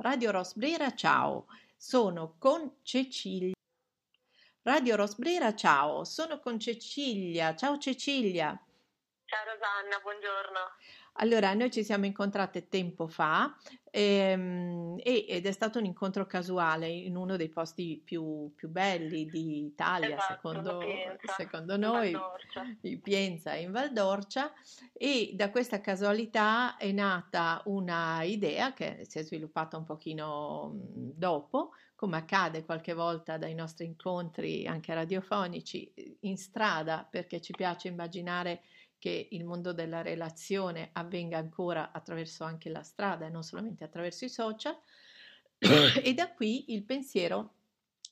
Radio Rosbrera, ciao, sono con Cecilia. Radio Rosbrera, ciao, sono con Cecilia. Ciao Cecilia. Ciao Rosanna, buongiorno. Allora, noi ci siamo incontrate tempo fa ehm, ed è stato un incontro casuale in uno dei posti più, più belli d'Italia, esatto, secondo, Pienza, secondo noi, in Pienza in Valdorcia, e da questa casualità è nata una idea che si è sviluppata un pochino dopo, come accade qualche volta dai nostri incontri anche radiofonici in strada, perché ci piace immaginare che il mondo della relazione avvenga ancora attraverso anche la strada e non solamente attraverso i social. e da qui il pensiero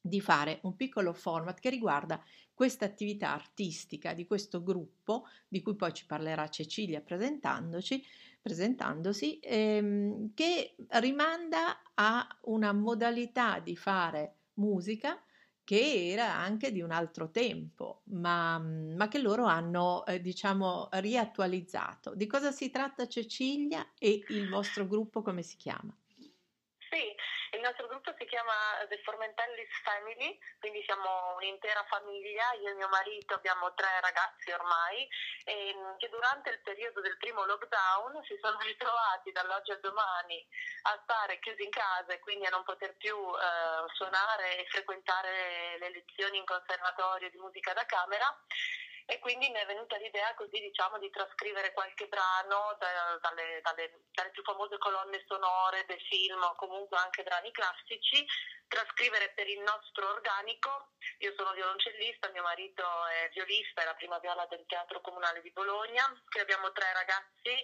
di fare un piccolo format che riguarda questa attività artistica di questo gruppo, di cui poi ci parlerà Cecilia presentandoci, presentandosi, ehm, che rimanda a una modalità di fare musica che era anche di un altro tempo, ma, ma che loro hanno, eh, diciamo, riattualizzato. Di cosa si tratta Cecilia e il vostro gruppo come si chiama? Sì, il nostro gruppo si chiama The Formentellis Family, quindi siamo un'intera famiglia, io e mio marito abbiamo tre ragazzi ormai e, mm, che durante il periodo del primo lockdown si sono ritrovati dall'oggi al domani a stare chiusi in casa e quindi a non poter più eh, suonare e frequentare le lezioni in conservatorio di musica da camera e quindi mi è venuta l'idea così diciamo di trascrivere qualche brano da, dalle, dalle, dalle, più famose colonne sonore dei film o comunque anche brani classici trascrivere per il nostro organico. Io sono violoncellista, mio marito è violista, è la prima viola del Teatro Comunale di Bologna qui abbiamo tre ragazzi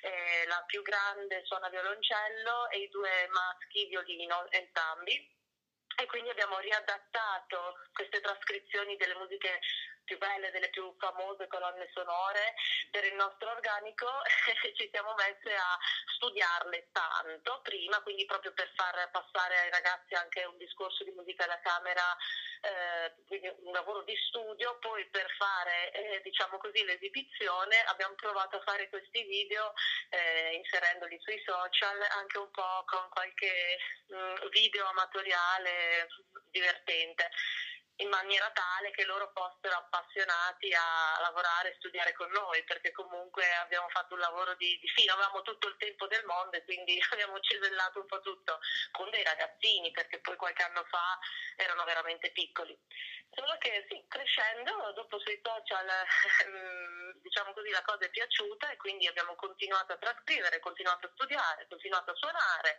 eh, la più grande suona violoncello e i due maschi violino entrambi. E quindi abbiamo riadattato queste trascrizioni delle musiche più belle, delle più famose colonne sonore. Per il nostro organico e ci siamo messe a studiarle tanto prima, quindi proprio per far passare ai ragazzi anche un discorso di musica da camera, eh, quindi un lavoro di studio, poi per fare eh, diciamo così l'esibizione abbiamo provato a fare questi video eh, inserendoli sui social anche un po' con qualche mh, mm, video amatoriale divertente in maniera tale che loro fossero appassionati a lavorare e studiare con noi, perché comunque abbiamo fatto un lavoro di, di fino, avevamo tutto il tempo del mondo e quindi abbiamo cesellato un po' tutto con dei ragazzini, perché poi qualche anno fa erano veramente piccoli. Solo che sì, crescendo, dopo sui social, diciamo così, la cosa è piaciuta e quindi abbiamo continuato a trascrivere, continuato a studiare, continuato a suonare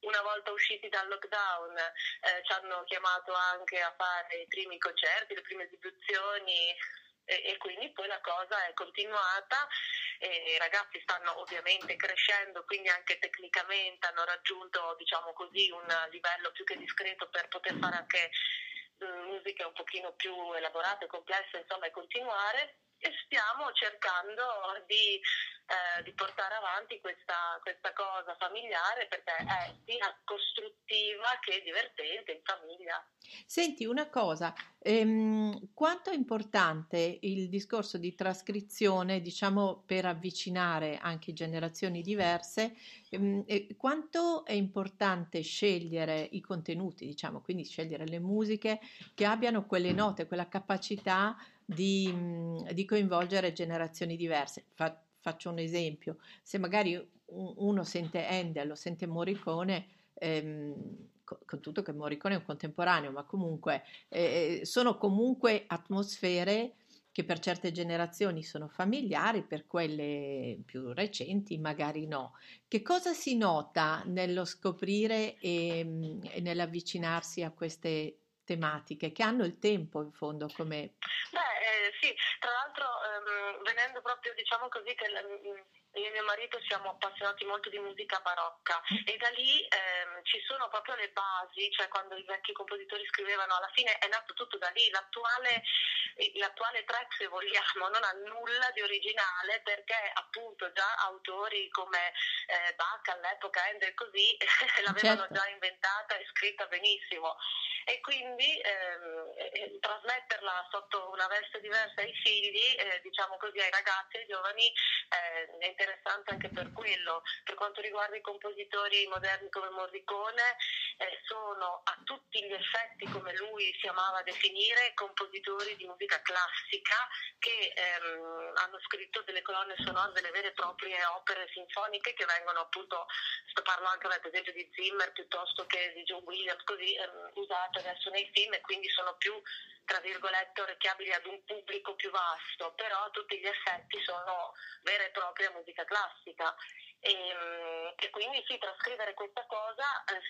una volta usciti dal lockdown eh, ci hanno chiamato anche a fare i primi concerti, le prime esibizioni e, e quindi poi la cosa è continuata. I ragazzi stanno ovviamente crescendo, quindi anche tecnicamente hanno raggiunto diciamo così, un livello più che discreto per poter fare anche mm, musiche un pochino più elaborate, complesse, insomma, e continuare. E stiamo cercando di, eh, di portare avanti questa, questa, cosa familiare perché è sia costruttiva che divertente in famiglia. Senti una cosa, ehm, quanto è importante il discorso di trascrizione, diciamo, per avvicinare anche generazioni diverse, ehm, quanto è importante scegliere i contenuti, diciamo, quindi scegliere le musiche che abbiano quelle note, quella capacità di, di coinvolgere generazioni diverse. Fa, faccio un esempio, se magari uno sente Handel o sente Morricone, ehm, con tutto che Morricone è un contemporaneo, ma comunque eh, sono comunque atmosfere che per certe generazioni sono familiari, per quelle più recenti magari no. Che cosa si nota nello scoprire e, e nell'avvicinarsi a queste tematiche che hanno il tempo in fondo come... Beh, eh, sì, tra l'altro ehm, venendo proprio diciamo così che mm, io e mio marito siamo appassionati molto di musica barocca e da lì ehm, ci sono proprio le basi, cioè quando i vecchi compositori scrivevano, alla fine è nato tutto da lì, l'attuale, l'attuale track se vogliamo non ha nulla di originale perché appunto già autori come eh, Bach all'epoca, Handel così, l'avevano certo. già inventata e scritta benissimo e quindi ehm, eh, trasmetterla sotto una veste diversa ai figli, eh, diciamo così ai ragazzi, ai giovani, eh, è interessante anche per quello. Per quanto riguarda i compositori moderni come Morricone, eh, sono a tutti gli effetti, come lui si amava definire, compositori di musica classica che ehm, hanno scritto delle colonne sonore, delle vere e proprie opere sinfoniche che vengono appunto, parlo anche ad esempio di Zimmer piuttosto che di John Williams, così ehm, usate adesso nei film e quindi sono più tra virgolette orecchiabili ad un pubblico più vasto, però tutti gli effetti sono vera e propria musica classica. E, ehm, e quindi sì, trascrivere questa cosa eh,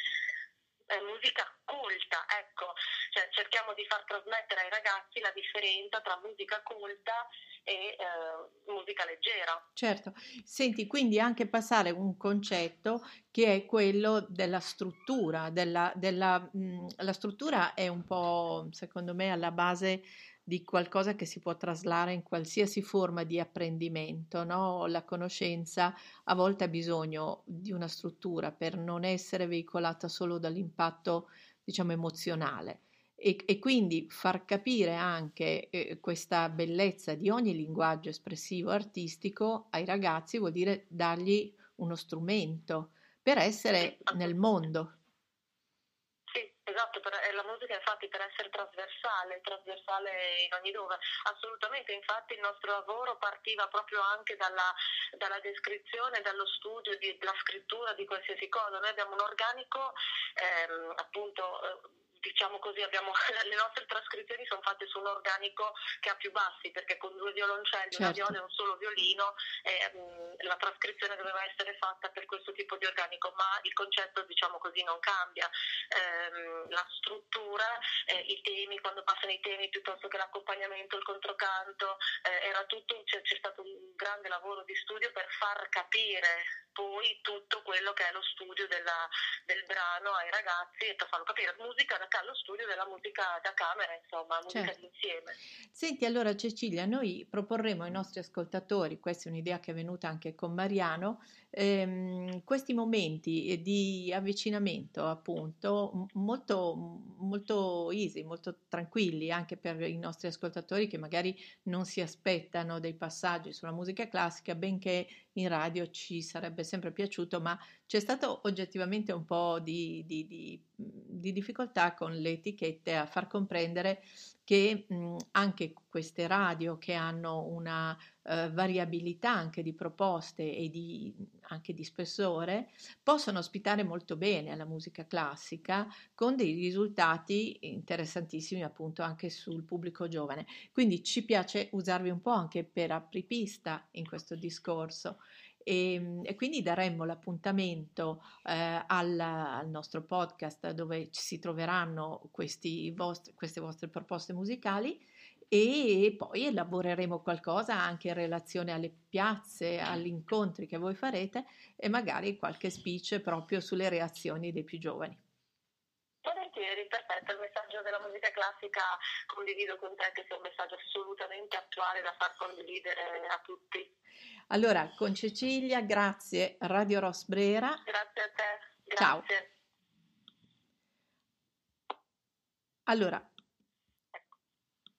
è musica colta, ecco, cioè, cerchiamo di far trasmettere ai ragazzi la differenza tra musica colta e eh, musica leggera. Certo, senti, quindi anche passare un concetto che è quello della struttura, della, della, mh, la struttura è un po', secondo me, alla base di qualcosa che si può traslare in qualsiasi forma di apprendimento, no? La conoscenza a volte ha bisogno di una struttura per non essere veicolata solo dall'impatto, diciamo, emozionale. E, e quindi far capire anche eh, questa bellezza di ogni linguaggio espressivo artistico ai ragazzi vuol dire dargli uno strumento per essere nel mondo. Esatto, per, la musica infatti per essere trasversale, trasversale in ogni dove, assolutamente, infatti il nostro lavoro partiva proprio anche dalla, dalla descrizione, dallo studio, di, della scrittura di qualsiasi cosa, noi abbiamo un organico ehm, appunto eh, diciamo così, abbiamo, le nostre trascrizioni sono fatte su un organico che ha più bassi, perché con due violoncelli, certo. una viola e un solo violino, eh, la trascrizione doveva essere fatta per questo tipo di organico, ma il concetto, diciamo così, non cambia. Eh, la struttura, eh, i temi, quando passano i temi, piuttosto che l'accompagnamento, il controcanto, eh, era tutto, c'è, c'è stato un grande lavoro di studio per far capire poi tutto quello che è lo studio della, del brano ai ragazzi e per farlo capire. Musica da allo studio della musica da camera, insomma, musica certo. d'insieme. Senti, allora Cecilia, noi proporremo ai nostri ascoltatori, questa è un'idea che è venuta anche con Mariano, ehm, questi momenti di avvicinamento appunto molto, molto easy, molto tranquilli anche per i nostri ascoltatori che magari non si aspettano dei passaggi sulla musica classica, benché in radio ci sarebbe sempre piaciuto, ma c'è stato oggettivamente un po' di, di, di, di difficoltà con le etichette a far comprendere che mh, anche queste radio che hanno una uh, variabilità anche di proposte e di, anche di spessore possono ospitare molto bene la musica classica con dei risultati interessantissimi appunto anche sul pubblico giovane. Quindi ci piace usarvi un po' anche per apripista in questo discorso e, ehm, e quindi daremmo l'appuntamento eh, al, al, nostro podcast dove si troveranno vostri, queste vostre proposte musicali e poi elaboreremo qualcosa anche in relazione alle piazze, agli incontri che voi farete e magari qualche speech proprio sulle reazioni dei più giovani. Volentieri, perfetto, il messaggio della musica classica condivido con te che sia un messaggio assolutamente attuale da far condividere a tutti. Allora, con Cecilia, grazie Radio Rosbrera. Grazie a te. Grazie. Ciao. Allora,